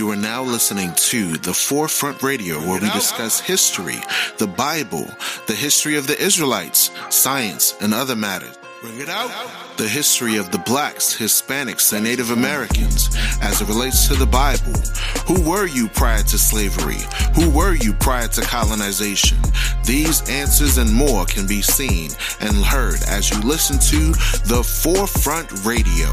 You are now listening to the Forefront Radio, where we discuss history, the Bible, the history of the Israelites, science, and other matters. Bring it out. The history of the blacks, Hispanics, and Native Americans as it relates to the Bible. Who were you prior to slavery? Who were you prior to colonization? These answers and more can be seen and heard as you listen to the Forefront Radio.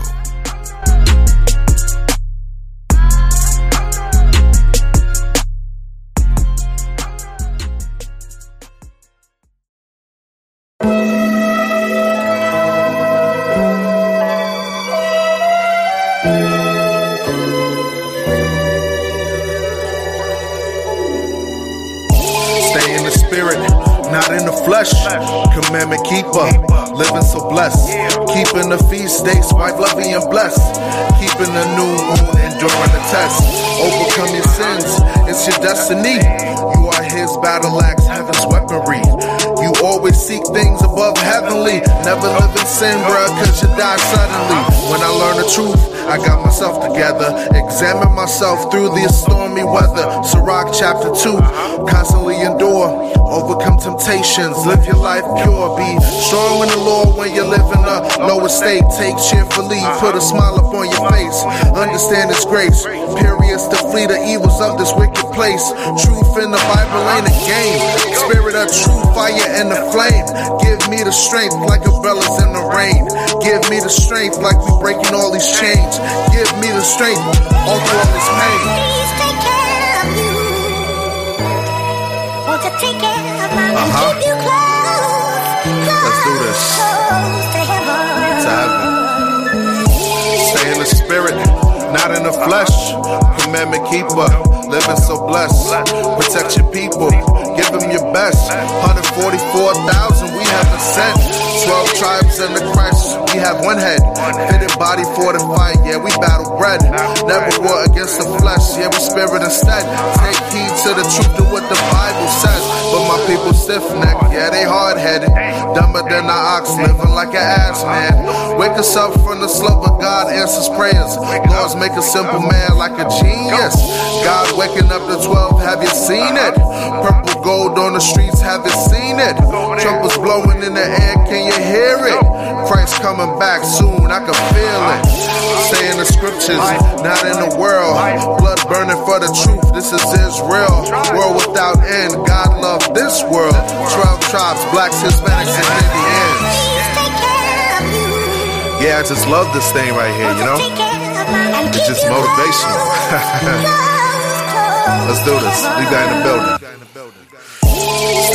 Flesh. Commandment keeper, living so blessed. Keeping the feast days, wife loving and blessed. Keeping the new moon, enduring the test. Overcome your sins, it's your destiny. You are his battle axe, heaven's weaponry. You always seek things above heavenly. Never live in sin, bruh, cause you die suddenly. When I learn the truth, I got myself together. Examine myself through the stormy weather. Sirach chapter 2, constantly endure. Overcome temptations, live your life pure. Be strong in the Lord when you live in a lower state. Take cheerfully, put a smile upon your face. Understand His grace. Periods to flee the evils of this wicked place. Truth in the Bible ain't a game. Spirit of truth, fire and the flame. Give me the strength like umbrellas in the rain. Give me the strength like we breaking all these chains. Give me the strength all through all this pain. Want to take care of my and Uh-huh. keep you close, Let's do this. close to heaven. To heaven. Stay in the spirit, not in the flesh. Commandment keeper, living so blessed. Protect your people, give them your best. 144,000 haven't sent. 12 tribes in the Christ, we have one head. Fitted body for the fight, yeah, we battle bread. Never war against the flesh, yeah, we spirit instead. Take heed to the truth of what the Bible says. But my people stiff necked, yeah, they hard headed. Dumber than an ox, living like an ass man. Wake us up from the slope of God, answers prayers. Laws make a simple man like a genius. God waking up the 12, have you seen it? Purple gold on the streets, have you seen it? Trumpets blowing in the air, can you hear it? Christ coming back soon, I can feel it. Stay in the scriptures, not in the world. Blood burning for the truth, this is Israel. World without end, God loved this world. 12 tribes, blacks, Hispanics, and Indians. Yeah, I just love this thing right here, you know? It's just motivational. Let's do this. We got in the building.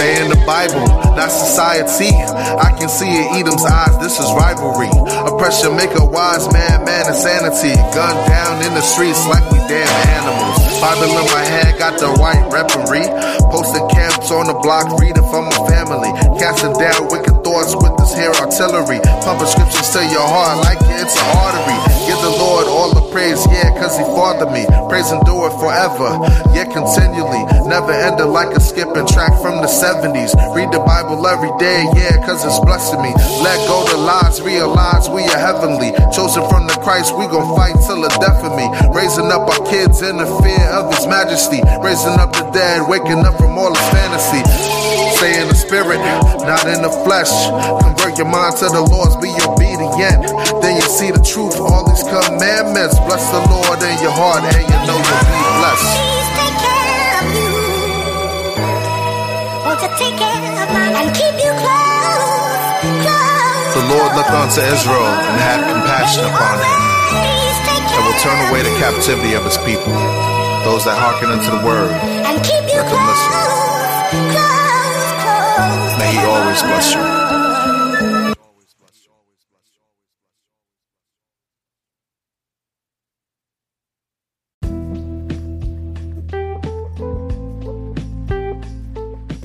In the Bible, not society. I can see in Edom's eyes, this is rivalry. Oppression make a wise man, man insanity. Gunned down in the streets like we damn animals. Bible in my hand, got the white weaponry. Posting camps on the block, reading for my family. Casting down wicked thoughts with this here artillery. Pumping scriptures to your heart like it's an artery. Give the Lord all the praise, yeah, cause he fathered me. Praise and do it forever, yeah, continually. Never ended like a skipping track from the 70s. Read the Bible every day, yeah, cause it's blessing me. Let go the lies, realize we are heavenly. Chosen from the Christ, we gon' fight till the death of me. Raising up our kids in the fear of his majesty. Raising up the dead, waking up from all his fantasy. Stay in the spirit, not in the flesh. Convert your mind to the Lord's, be obedient. Then you see the truth, all these commandments. Bless the Lord in your heart, and you know you'll be blessed. Please take care of you. Want to take care of my and keep you close, close. The Lord looked unto Israel and had compassion upon him, and will turn away the captivity of his people. Those that hearken unto the word, and keep you let them listen. He always bless you.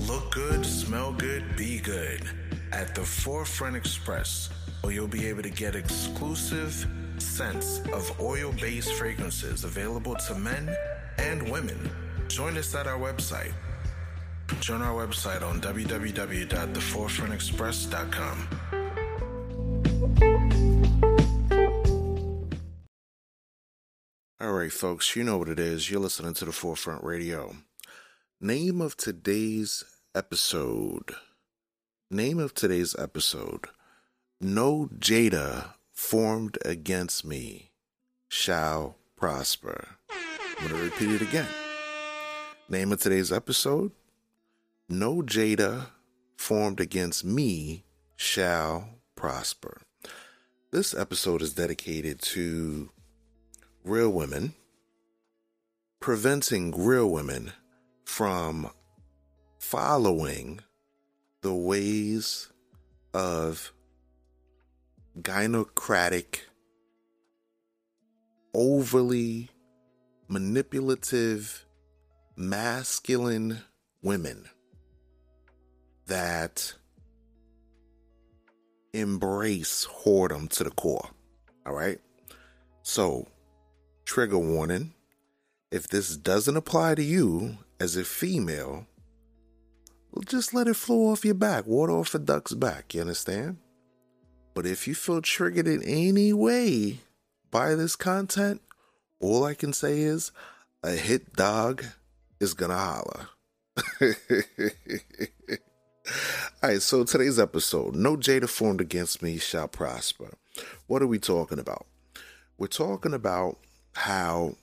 Look good, smell good, be good at the Forefront Express, where you'll be able to get exclusive scents of oil based fragrances available to men and women. Join us at our website. Join our website on www.theforefrontexpress.com. All right, folks, you know what it is. You're listening to the Forefront Radio. Name of today's episode. Name of today's episode. No Jada formed against me shall prosper. I'm going to repeat it again. Name of today's episode. No Jada formed against me shall prosper. This episode is dedicated to real women, preventing real women from following the ways of gynocratic, overly manipulative, masculine women that embrace whoredom to the core. All right. So, trigger warning if this doesn't apply to you as a female, well, just let it flow off your back, water off a duck's back. You understand? But if you feel triggered in any way by this content, all I can say is a hit dog is gonna holler. All right, so today's episode No Jada formed against me shall prosper. What are we talking about? We're talking about how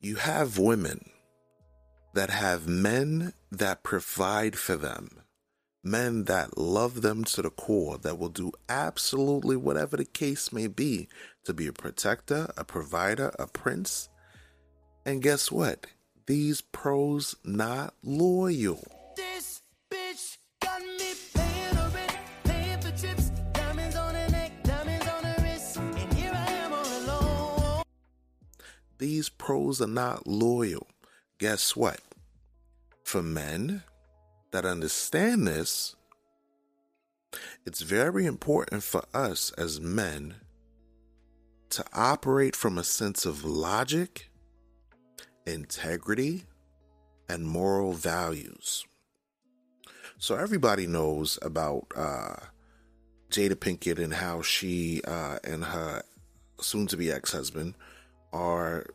you have women that have men that provide for them, men that love them to the core, that will do absolutely whatever the case may be to be a protector, a provider, a prince. And guess what? These pros not loyal. These pros are not loyal. Guess what? For men that understand this, it's very important for us as men to operate from a sense of logic, integrity, and moral values. So everybody knows about uh, Jada Pinkett and how she uh, and her soon-to-be ex-husband are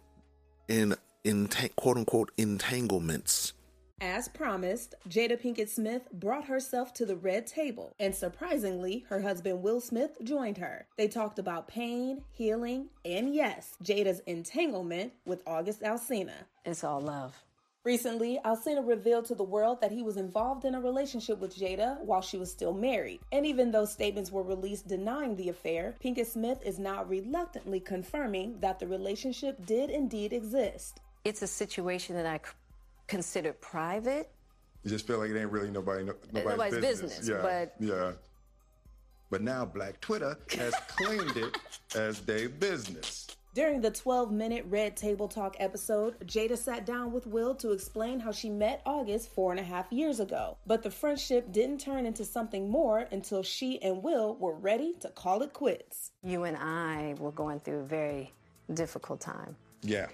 in in quote unquote entanglements. As promised, Jada Pinkett Smith brought herself to the red table, and surprisingly, her husband Will Smith joined her. They talked about pain, healing, and yes, Jada's entanglement with August Alsina. It's all love. Recently, Alsina revealed to the world that he was involved in a relationship with Jada while she was still married. And even though statements were released denying the affair, Pinkett Smith is now reluctantly confirming that the relationship did indeed exist. It's a situation that I c- consider private. You just feel like it ain't really nobody, no, nobody's, nobody's business. business, Yeah, but- yeah. But now Black Twitter has claimed it as their business. During the 12 minute Red Table Talk episode, Jada sat down with Will to explain how she met August four and a half years ago. But the friendship didn't turn into something more until she and Will were ready to call it quits. You and I were going through a very difficult time. Yeah,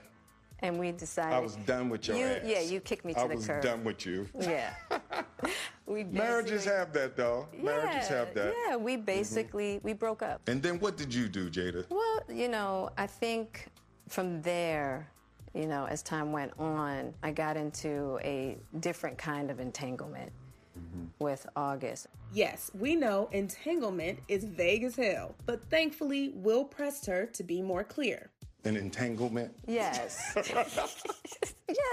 And we decided. I was done with your you, ass. Yeah, you kicked me to I the curb. I was done with you. Yeah. we Marriages have that though. Marriages yeah, have that. Mm-hmm. Yeah, we basically we broke up. And then what did you do, Jada? Well, you know, I think from there, you know, as time went on, I got into a different kind of entanglement with August. Yes, we know entanglement is vague as hell, but thankfully, Will pressed her to be more clear. An entanglement? Yes.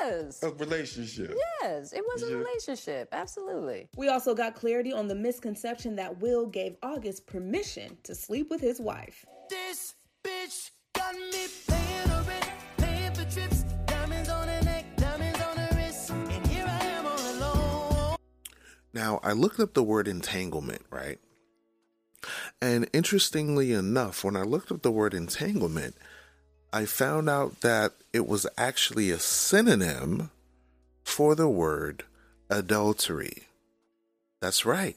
yes. A relationship. Yes, it was a Yeah. relationship. Absolutely. We also got clarity on the misconception that Will gave August permission to sleep with his wife. This bitch got me paying her rent, paying for trips, diamonds on her neck, diamonds on her wrist, and here I am all alone. Now, I looked up the word entanglement, right? And interestingly enough, when I looked up the word entanglement, I found out that it was actually a synonym for the word adultery. That's right.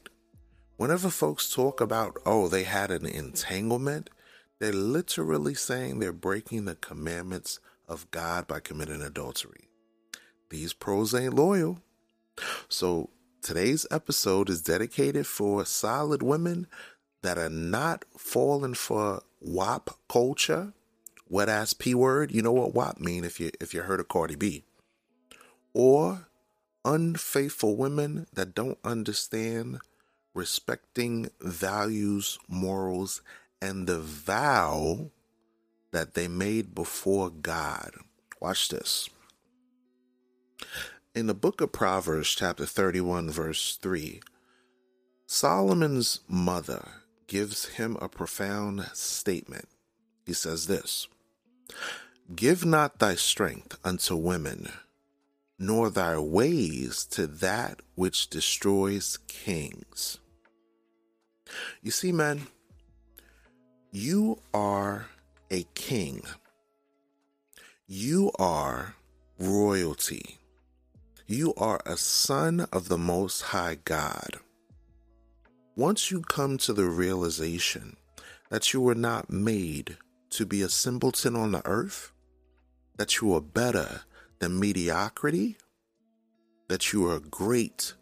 Whenever folks talk about, oh, they had an entanglement, they're literally saying they're breaking the commandments of God by committing adultery. These pros ain't loyal. So today's episode is dedicated for solid women that are not falling for WAP culture wet ass P word, you know what WAP mean if you if you heard of Cardi B. Or unfaithful women that don't understand respecting values, morals, and the vow that they made before God. Watch this. In the book of Proverbs, chapter 31, verse 3, Solomon's mother gives him a profound statement. He says this Give not thy strength unto women, nor thy ways to that which destroys kings. You see, men, you are a king. You are royalty. You are a son of the Most High God. Once you come to the realization that you were not made to be a simpleton on the earth, that you are better than mediocrity, that you are great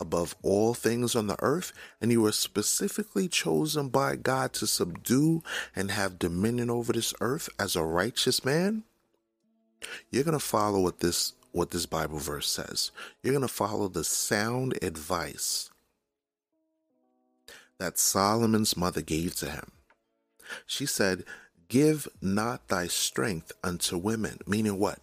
above all things on the earth, and you are specifically chosen by God to subdue and have dominion over this earth as a righteous man, you're going to follow what this what this Bible verse says. You're going to follow the sound advice that Solomon's mother gave to him. She said, Give not thy strength unto women. Meaning what?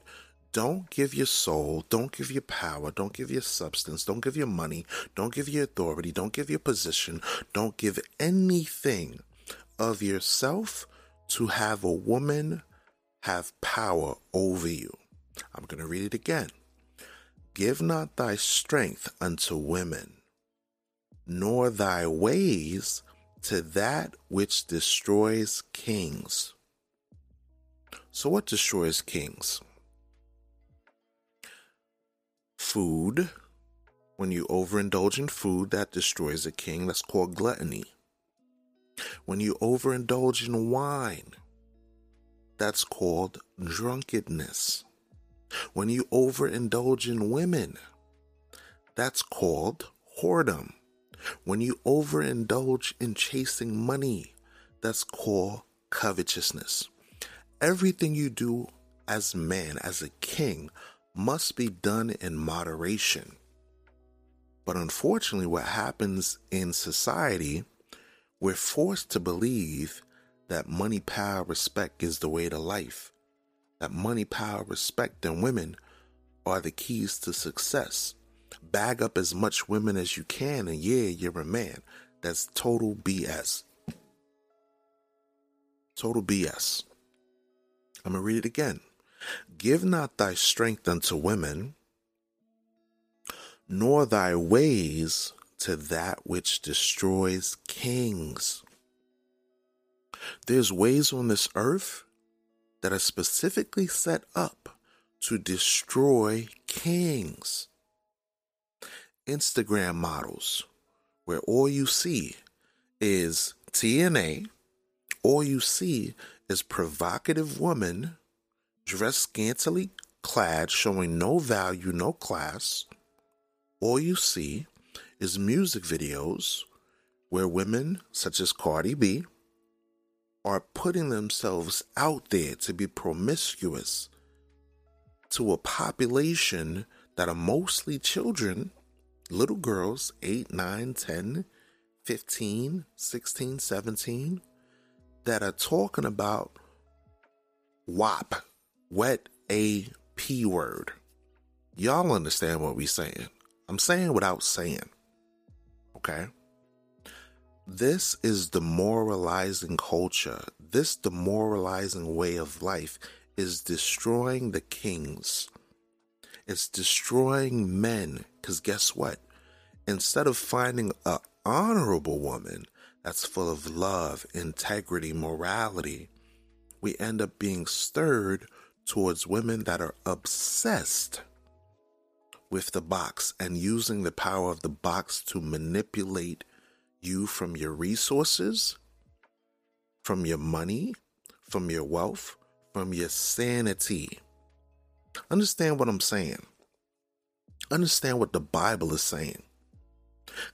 Don't give your soul, don't give your power, don't give your substance, don't give your money, don't give your authority, don't give your position, don't give anything of yourself to have a woman have power over you. I'm going to read it again. Give not thy strength unto women, nor thy ways to that which destroys kings. So, what destroys kings? Food. When you overindulge in food, that destroys a king. That's called gluttony. When you overindulge in wine, that's called drunkenness. When you overindulge in women, that's called whoredom. When you overindulge in chasing money, that's called covetousness. Everything you do as man, as a king, must be done in moderation. But unfortunately, what happens in society, we're forced to believe that money, power, respect is the way to life. That money, power, respect, and women are the keys to success. Bag up as much women as you can, and yeah, you're a man. That's total BS. Total BS. I'm going to read it again. Give not thy strength unto women, nor thy ways to that which destroys kings. There's ways on this earth that are specifically set up to destroy kings. Instagram models, where all you see is TNA, all you see is provocative woman dressed scantily clad, showing no value, no class. All you see is music videos where women such as Cardi B are putting themselves out there to be promiscuous to a population that are mostly children, little girls, 8, 9, 10, 15, 16, 17, that are talking about WAP, wet a P word. Y'all understand what we're saying. I'm saying without saying. Okay? This is demoralizing culture. This demoralizing way of life is destroying the kings. It's destroying men. Because guess what? Instead of finding a honorable woman that's full of love, integrity, morality, we end up being stirred towards women that are obsessed with the box and using the power of the box to manipulate you from your resources, from your money, from your wealth, from your sanity. Understand what I'm saying. Understand what the Bible is saying.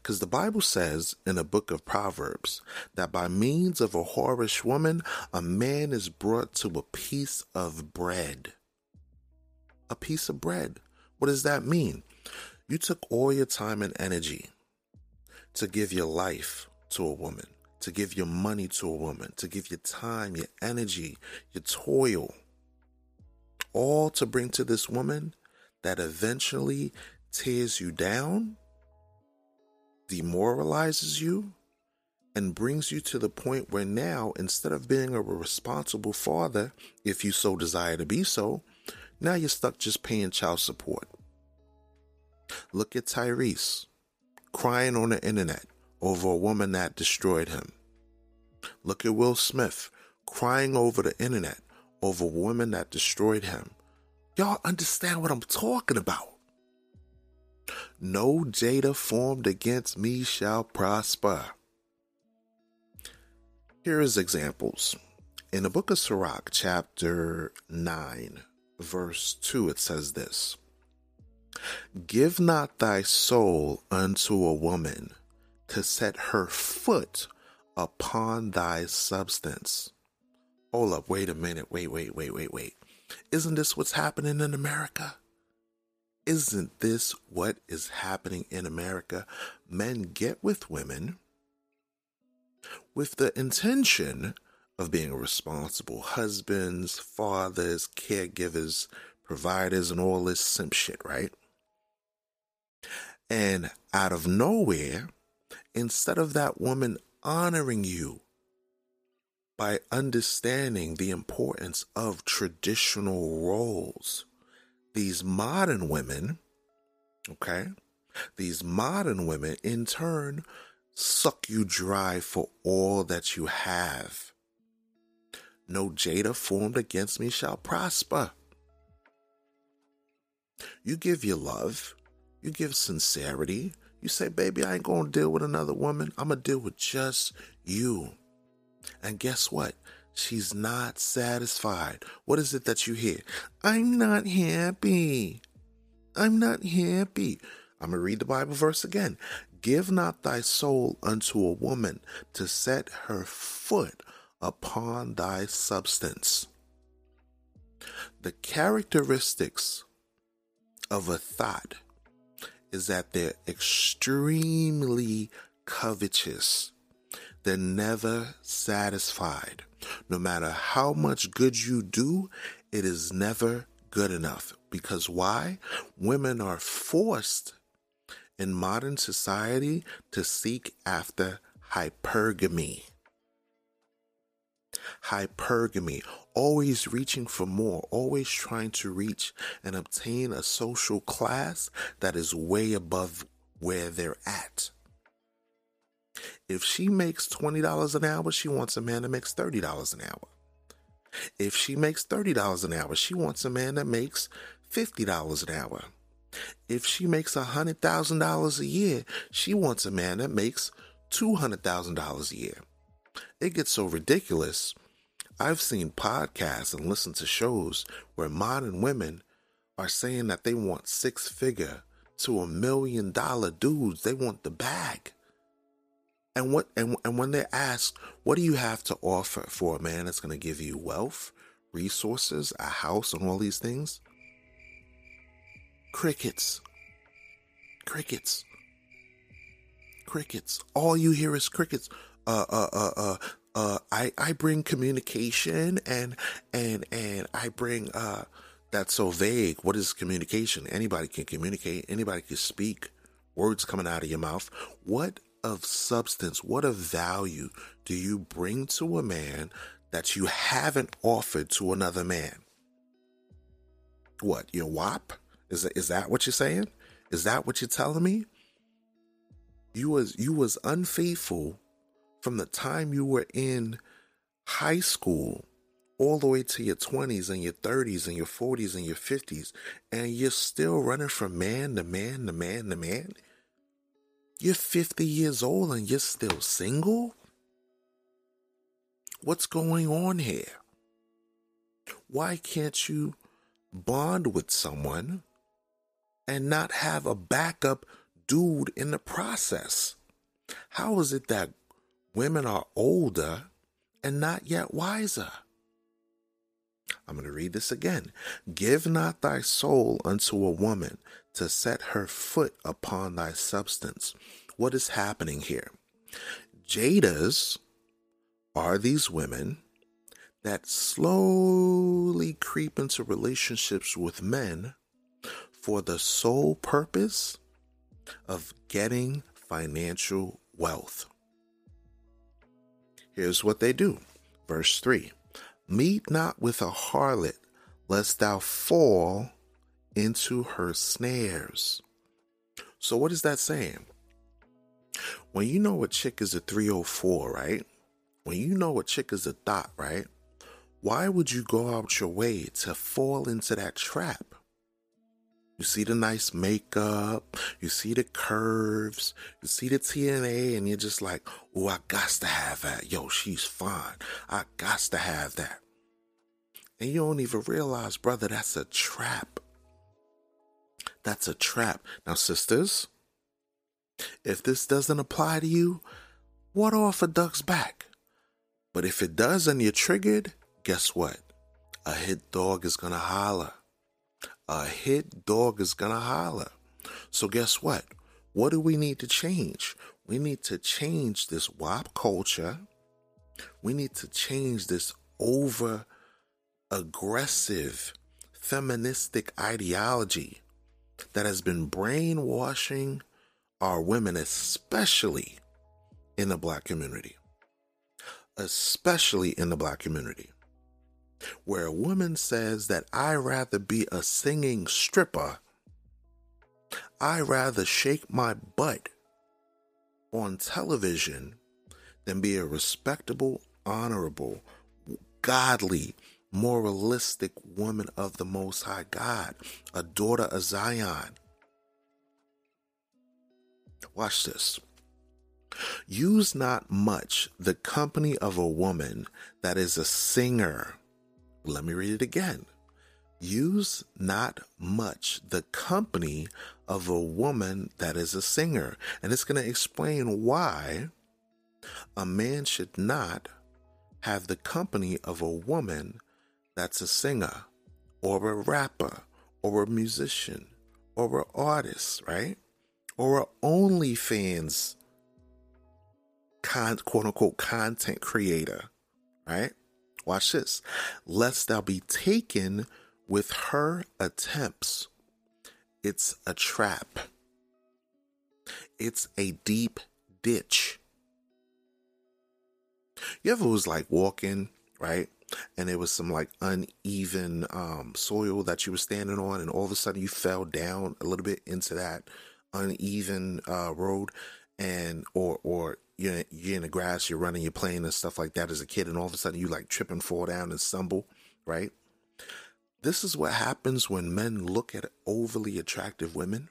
Because the Bible says in the book of Proverbs that by means of a whorish woman, a man is brought to a piece of bread. A piece of bread. What does that mean? You took all your time and energy to give your life to a woman, to give your money to a woman, to give your time, your energy, your toil, all to bring to this woman that eventually tears you down demoralizes you and brings you to the point where now, instead of being a responsible father, if you so desire to be so, now you're stuck just paying child support. Look at Tyrese crying on the internet over a woman that destroyed him. Look at Will Smith crying over the internet over a woman that destroyed him. Y'all understand what I'm talking about. No Jada formed against me shall prosper. Here is examples. In the book of Sirach, chapter 9, verse 2, it says this Give not thy soul unto a woman to set her foot upon thy substance. Hold up, wait a minute, wait, wait, wait, wait, wait. Isn't this what's happening in America? Isn't this what is happening in America? Men get with women with the intention of being responsible husbands, fathers, caregivers, providers, and all this simp shit, right? And out of nowhere, instead of that woman honoring you by understanding the importance of traditional roles, these modern women, okay, these modern women in turn suck you dry for all that you have. No Jada formed against me shall prosper. You give your love, you give sincerity. You say, baby, I ain't gonna deal with another woman. I'm gonna deal with just you. And guess what? She's not satisfied. What is it that you hear? I'm not happy. I'm not happy. I'm going to read the Bible verse again. Give not thy soul unto a woman to set her foot upon thy substance. The characteristics of a thought is that they're extremely covetous. They're never satisfied. No matter how much good you do, it is never good enough. Because why? Women are forced in modern society to seek after hypergamy. Hypergamy, always reaching for more, always trying to reach and obtain a social class that is way above where they're at. If she makes $20 an hour, she wants a man that makes $30 an hour. If she makes $30 an hour, she wants a man that makes $50 an hour. If she makes $100,000 a year, she wants a man that makes $200,000 a year. It gets so ridiculous. I've seen podcasts and listened to shows where modern women are saying that they want six figure to a million dollar dudes. They want the bag. And what and, and when they ask, what do you have to offer for a man that's going to give you wealth, resources, a house, and all these things? Crickets. Crickets. Crickets. All you hear is crickets. Uh, uh, uh, uh, uh, I, I bring communication and, and, and I bring, uh, that's so vague. What is communication? Anybody can communicate. Anybody can speak. Words coming out of your mouth. What of substance, what of value do you bring to a man that you haven't offered to another man? What, your WAP? Is that, is that what you're saying? Is that what you're telling me? You was you was unfaithful from the time you were in high school all the way to your 20s and your 30s and your 40s and your 50s and you're still running from man to man to man to man you're 50 years old and you're still single? What's going on here? Why can't you bond with someone and not have a backup dude in the process? How is it that women are older and not yet wiser? I'm going to read this again. Give not thy soul unto a woman to set her foot upon thy substance. What is happening here? Jadas are these women that slowly creep into relationships with men for the sole purpose of getting financial wealth. Here's what they do. Verse 3 Meet not with a harlot, lest thou fall into her snares. So, what is that saying? When you know a chick is a 304, right? When you know a chick is a dot, right? Why would you go out your way to fall into that trap? You see the nice makeup, you see the curves, you see the TNA, and you're just like, oh, I got to have that. Yo, she's fine. I got to have that. And you don't even realize, brother, that's a trap. That's a trap. Now, sisters, if this doesn't apply to you, what off a duck's back. But if it does and you're triggered, guess what? A hit dog is gonna holler a hit dog is gonna holler. So guess what? What do we need to change? We need to change this WAP culture. We need to change this over aggressive feministic ideology that has been brainwashing our women, especially in the black community. Especially in the black community where a woman says that I rather be a singing stripper, I rather shake my butt on television than be a respectable, honorable, godly, moralistic woman of the Most High God, a daughter of Zion. Watch this. Use not much the company of a woman that is a singer let me read it again. Use not much the company of a woman that is a singer. And it's going to explain why a man should not have the company of a woman that's a singer or a rapper or a musician or an artist, right? Or a OnlyFans con- quote unquote content creator, right? Watch this. Lest thou be taken with her attempts. It's a trap. It's a deep ditch. You ever was like walking, right? And it was some like uneven um, soil that you were standing on, and all of a sudden you fell down a little bit into that uneven uh, road, and or or you're, you're in the grass, you're running, you're playing and stuff like that as a kid, and all of a sudden you like trip and fall down and stumble, right? This is what happens when men look at overly attractive women,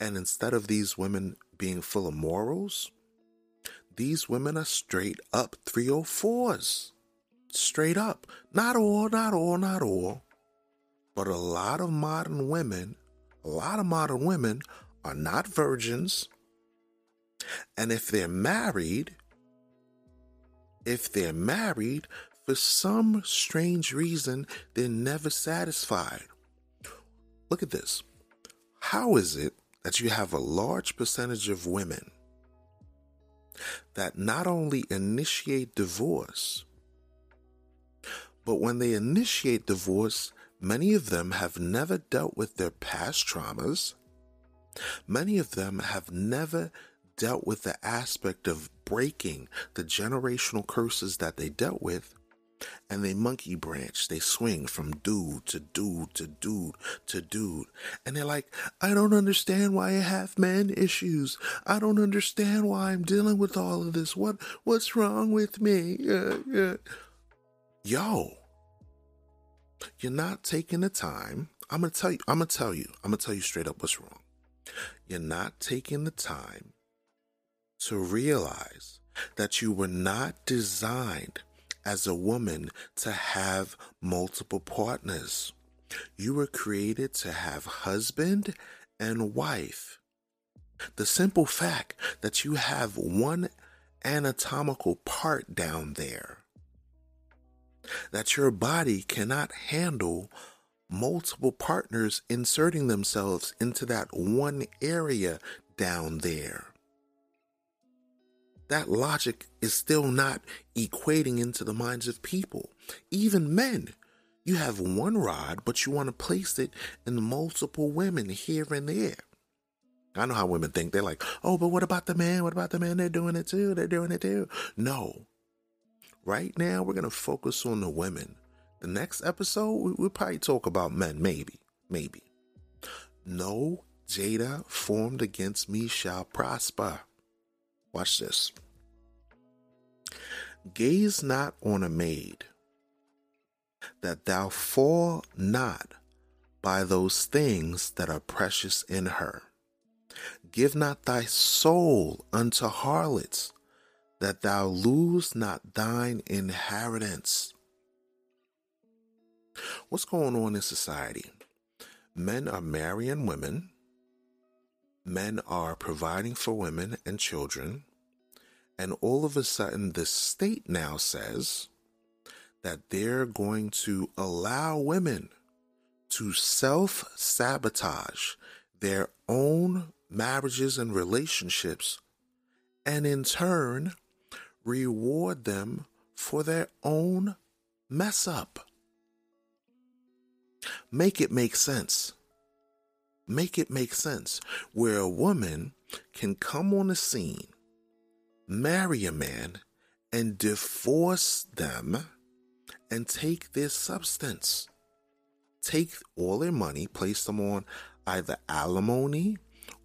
and instead of these women being full of morals, these women are straight up 304s. Straight up. Not all, not all, not all. But a lot of modern women, a lot of modern women are not virgins and if they're married, if they're married, for some strange reason, they're never satisfied. Look at this. How is it that you have a large percentage of women that not only initiate divorce, but when they initiate divorce, many of them have never dealt with their past traumas. Many of them have never dealt with the aspect of breaking the generational curses that they dealt with and they monkey branch. They swing from dude to dude to dude to dude. And they're like, I don't understand why I have man issues. I don't understand why I'm dealing with all of this. What what's wrong with me? Yo, you're not taking the time. I'm gonna tell you, I'm gonna tell you, I'm gonna tell you straight up what's wrong. You're not taking the time to realize that you were not designed as a woman to have multiple partners. You were created to have husband and wife. The simple fact that you have one anatomical part down there, that your body cannot handle multiple partners inserting themselves into that one area down there. That logic is still not equating into the minds of people. Even men. You have one rod, but you want to place it in multiple women here and there. I know how women think. They're like, oh, but what about the man? What about the man? They're doing it too. They're doing it too. No. Right now, we're going to focus on the women. The next episode, we'll probably talk about men. Maybe. Maybe. No Jada formed against me shall prosper. Watch this. Gaze not on a maid, that thou fall not by those things that are precious in her. Give not thy soul unto harlots, that thou lose not thine inheritance. What's going on in society? Men are marrying women men are providing for women and children, and all of a sudden the state now says that they're going to allow women to self sabotage their own marriages and relationships, and in turn, reward them for their own mess up. Make it make sense. Make it make sense where a woman can come on the scene, marry a man, and divorce them and take their substance. Take all their money, place them on either alimony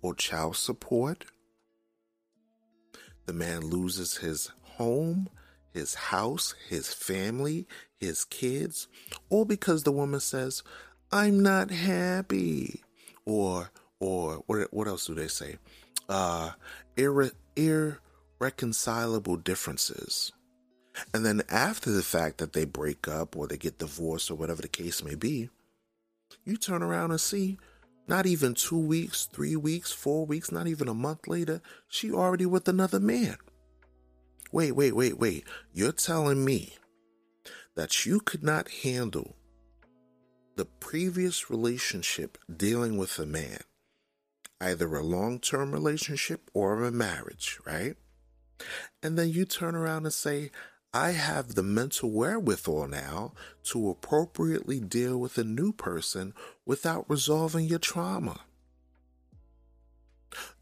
or child support. The man loses his home, his house, his family, his kids, all because the woman says, I'm not happy or or what what else do they say? Uh, irre, irreconcilable differences. And then after the fact that they break up or they get divorced or whatever the case may be, you turn around and see not even two weeks, three weeks, four weeks, not even a month later, she already with another man. Wait, wait, wait, wait. You're telling me that you could not handle the previous relationship dealing with a man, either a long term relationship or a marriage, right? And then you turn around and say, I have the mental wherewithal now to appropriately deal with a new person without resolving your trauma.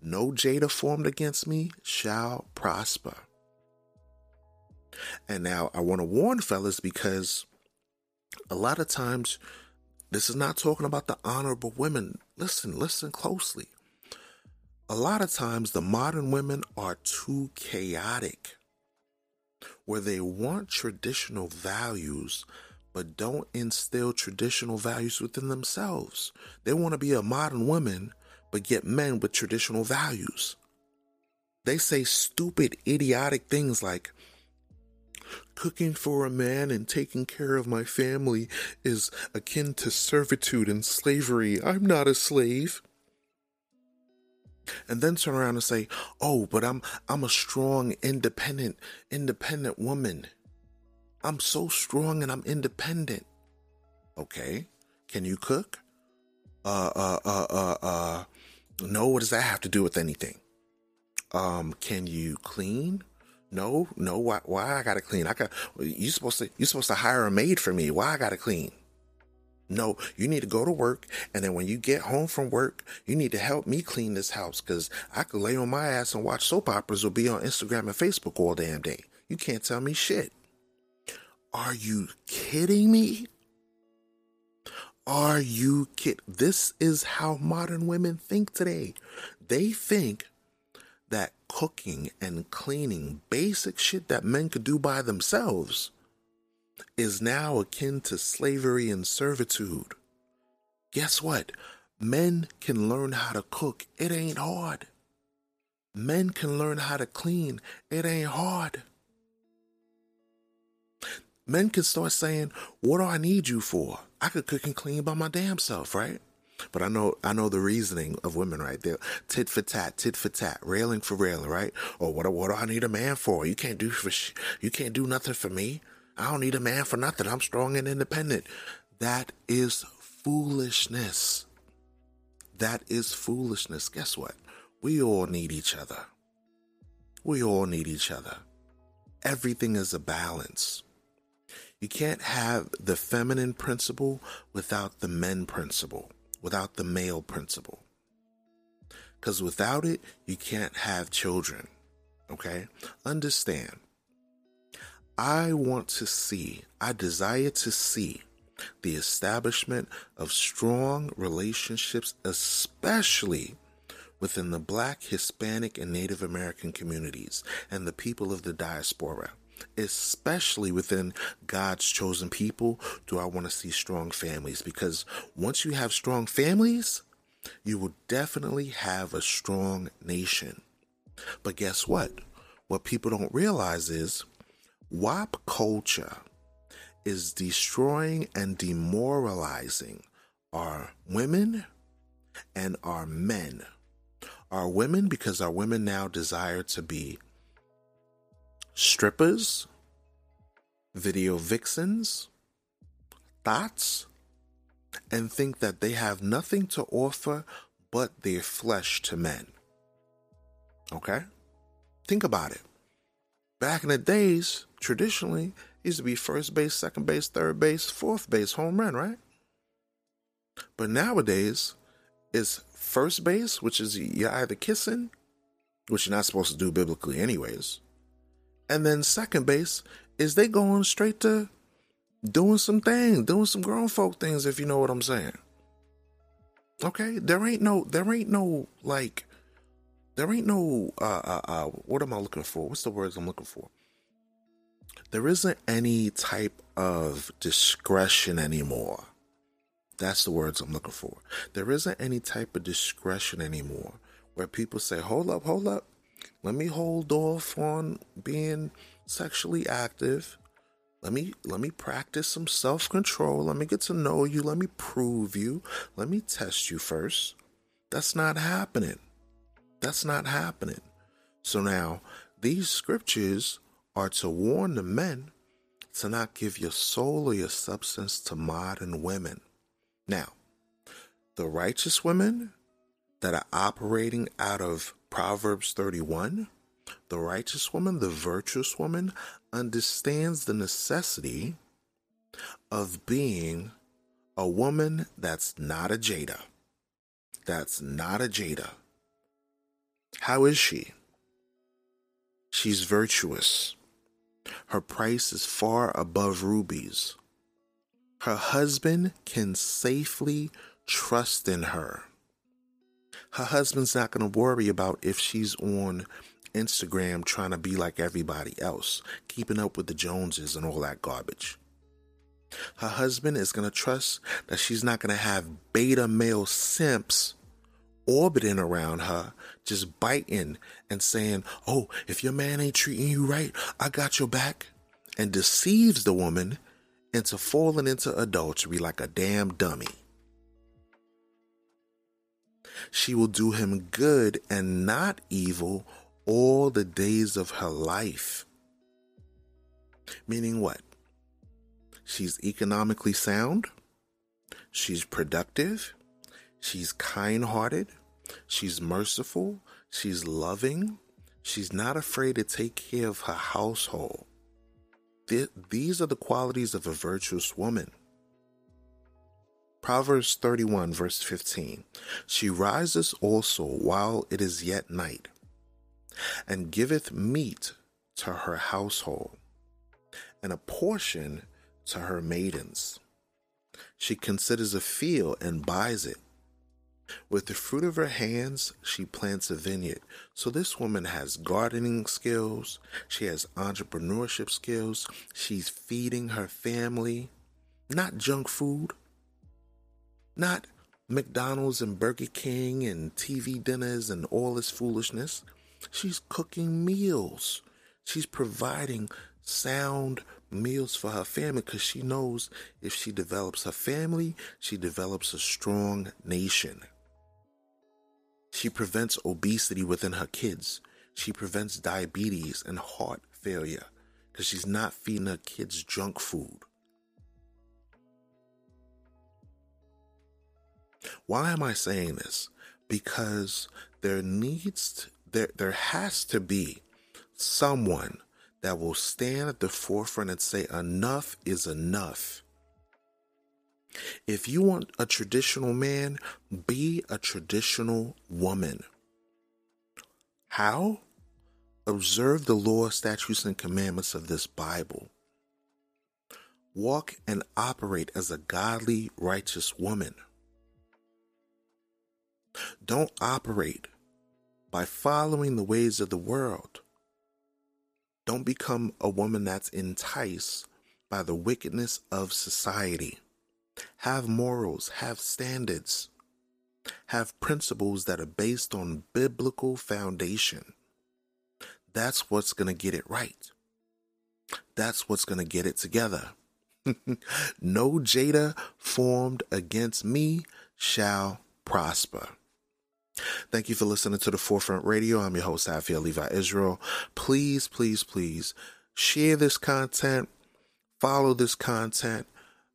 No Jada formed against me shall prosper. And now I want to warn fellas because a lot of times this is not talking about the honorable women. Listen, listen closely. A lot of times, the modern women are too chaotic, where they want traditional values, but don't instill traditional values within themselves. They want to be a modern woman, but get men with traditional values. They say stupid, idiotic things like, Cooking for a man and taking care of my family is akin to servitude and slavery. I'm not a slave. And then turn around and say, "Oh, but I'm I'm a strong, independent, independent woman. I'm so strong and I'm independent." Okay. Can you cook? Uh uh uh uh uh no, what does that have to do with anything? Um, can you clean? No, no. Why? Why I gotta clean? I got. You supposed to. You supposed to hire a maid for me. Why I gotta clean? No, you need to go to work, and then when you get home from work, you need to help me clean this house because I could lay on my ass and watch soap operas or be on Instagram and Facebook all damn day. You can't tell me shit. Are you kidding me? Are you kid? This is how modern women think today. They think that cooking and cleaning, basic shit that men could do by themselves, is now akin to slavery and servitude. Guess what? Men can learn how to cook. It ain't hard. Men can learn how to clean. It ain't hard. Men can start saying, What do I need you for? I could cook and clean by my damn self, right? But I know I know the reasoning of women right there. Tit for tat, tit for tat, railing for railing, right? Or what? What do I need a man for? You can't do for sh- you can't do nothing for me. I don't need a man for nothing. I'm strong and independent. That is foolishness. That is foolishness. Guess what? We all need each other. We all need each other. Everything is a balance. You can't have the feminine principle without the men principle, without the male principle. Because without it, you can't have children. Okay? Understand. I want to see, I desire to see the establishment of strong relationships, especially within the Black, Hispanic, and Native American communities and the people of the diaspora. Especially within God's chosen people, do I want to see strong families? Because once you have strong families, you will definitely have a strong nation. But guess what? What people don't realize is WAP culture is destroying and demoralizing our women and our men. Our women, because our women now desire to be strippers, video vixens, thoughts, and think that they have nothing to offer but their flesh to men. Okay? Think about it. Back in the days, traditionally, used to be first base, second base, third base, fourth base, home run, right? But nowadays, it's first base, which is you're either kissing, which you're not supposed to do biblically, anyways. And then second base is they going straight to doing some things, doing some grown folk things, if you know what I'm saying. Okay, there ain't no, there ain't no like, there ain't no, uh, uh, uh, what am I looking for? What's the words I'm looking for? There isn't any type of discretion anymore. That's the words I'm looking for. There isn't any type of discretion anymore where people say, hold up, hold up. Let me hold off on being sexually active. Let me let me practice some self-control. Let me get to know you. Let me prove you. Let me test you first. That's not happening. That's not happening. So now these scriptures are to warn the men to not give your soul or your substance to modern women. Now, the righteous women that are operating out of Proverbs 31, the righteous woman, the virtuous woman, understands the necessity of being a woman that's not a Jada. That's not a Jada. How is she? She's virtuous. Her price is far above rubies. Her husband can safely trust in her. Her husband's not going to worry about if she's on Instagram trying to be like everybody else, keeping up with the Joneses and all that garbage. Her husband is going to trust that she's not going to have beta male simps orbiting around her, just biting and saying, Oh, if your man ain't treating you right, I got your back, and deceives the woman into falling into adultery like a damn dummy. She will do him good and not evil all the days of her life. Meaning what? She's economically sound, she's productive, she's kind hearted, she's merciful, she's loving, she's not afraid to take care of her household. Th- These are the qualities of a virtuous woman. Proverbs 31, verse 15. She rises also while it is yet night, and giveth meat to her household, and a portion to her maidens. She considers a field and buys it. With the fruit of her hands, she plants a vineyard. So this woman has gardening skills. She has entrepreneurship skills. She's feeding her family, not junk food, not McDonald's and Burger King and TV dinners and all this foolishness. She's cooking meals. She's providing sound meals for her family because she knows if she develops her family, she develops a strong nation. She prevents obesity within her kids. She prevents diabetes and heart failure because she's not feeding her kids junk food. Why am I saying this? Because there needs there there has to be someone that will stand at the forefront and say enough is enough. If you want a traditional man, be a traditional woman. How? Observe the law, statutes, and commandments of this Bible. Walk and operate as a godly, righteous woman. Don't operate by following the ways of the world. Don't become a woman that's enticed by the wickedness of society. Have morals, have standards, have principles that are based on biblical foundation. That's what's going to get it right. That's what's going to get it together. no Jada formed against me shall prosper. Thank you for listening to the Forefront Radio. I'm your host, Afiel Levi Israel. Please, please, please share this content, follow this content,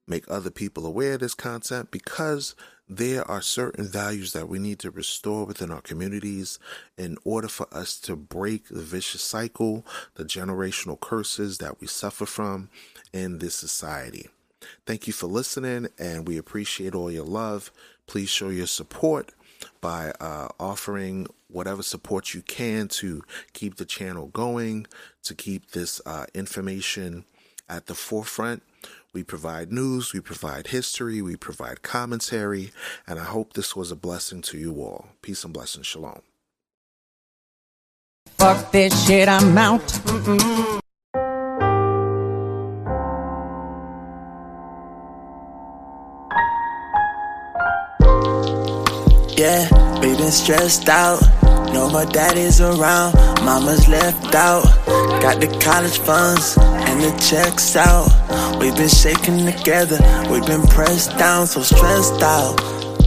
make other people aware of this content because there are certain values that we need to restore within our communities in order for us to break the vicious cycle, the generational curses that we suffer from in this society. Thank you for listening, and we appreciate all your love. Please show your support by uh, offering whatever support you can to keep the channel going, to keep this uh, information at the forefront. We provide news, we provide history, we provide commentary, and I hope this was a blessing to you all. Peace and blessings. Shalom. Fuck this shit, I'm out. Mm-mm. Yeah, we been stressed out. No more daddies around, mama's left out. Got the college funds and the checks out. We've been shaking together, we've been pressed down, so stressed out.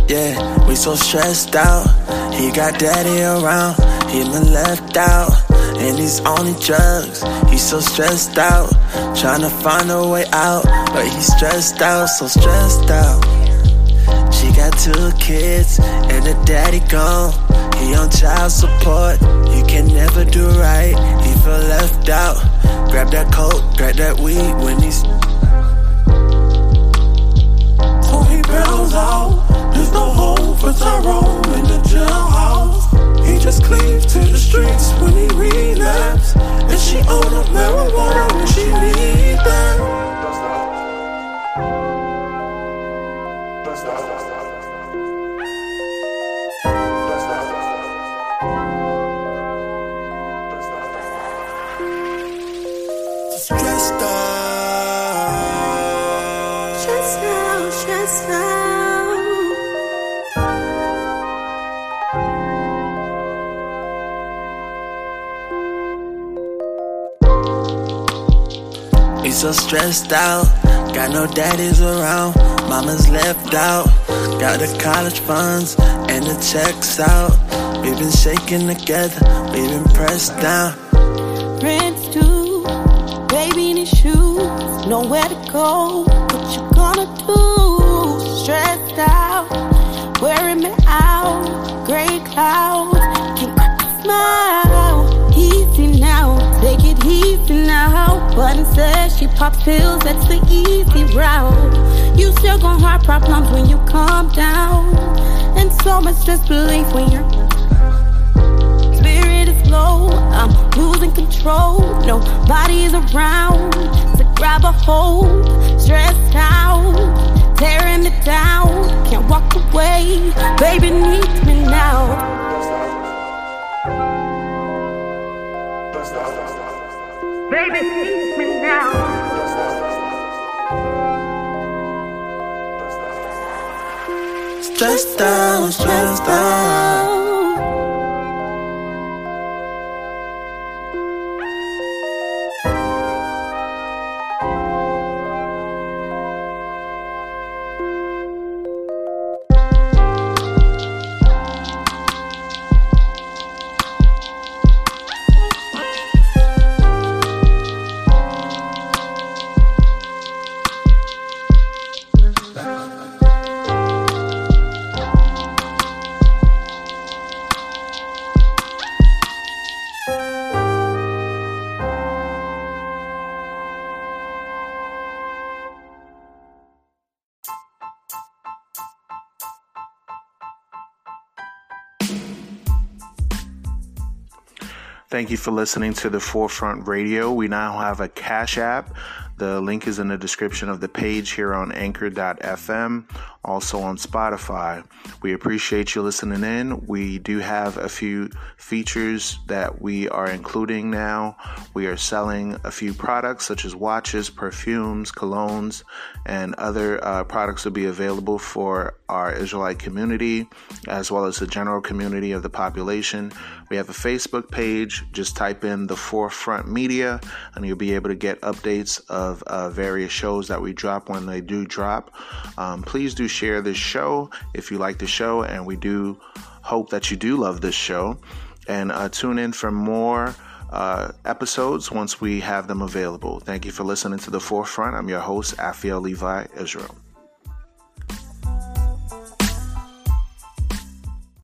Yeah, we so stressed out. He got daddy around, he been left out. And he's on the drugs, he's so stressed out. Trying to find a way out, but he's stressed out, so stressed out. Got two kids and a daddy gone. He on child support. He can never do right. He feel left out. Grab that coke, grab that weed when he's. So he bails out. There's no hope for Tyrone in the jailhouse. He just cleaves to the streets when he relapse. And she own up marijuana when she need that. So stressed out. Got no daddies around. Mama's left out. Got the college funds and the checks out. We've been shaking together. We've been pressed down. Rent's due, baby need shoes, nowhere to go. But instead she pops pills, that's the easy route. You still gon' have problems when you calm down, and so much disbelief when you're spirit is low. I'm losing control. Nobody's around to grab a hold. Stressed out, tearing me down. Can't walk away. Baby needs me now. Stressed out, stressed out. Thank you for listening to the Forefront Radio. We now have a Cash App. The link is in the description of the page here on anchor.fm, also on Spotify. We appreciate you listening in. We do have a few features that we are including now. We are selling a few products such as watches, perfumes, colognes, and other uh, products will be available for our Israelite community as well as the general community of the population. We have a Facebook page. Just type in the Forefront Media and you'll be able to get updates of of uh, various shows that we drop when they do drop. Um, please do share this show if you like the show, and we do hope that you do love this show. And uh, tune in for more uh, episodes once we have them available. Thank you for listening to The Forefront. I'm your host, Afiel Levi Israel.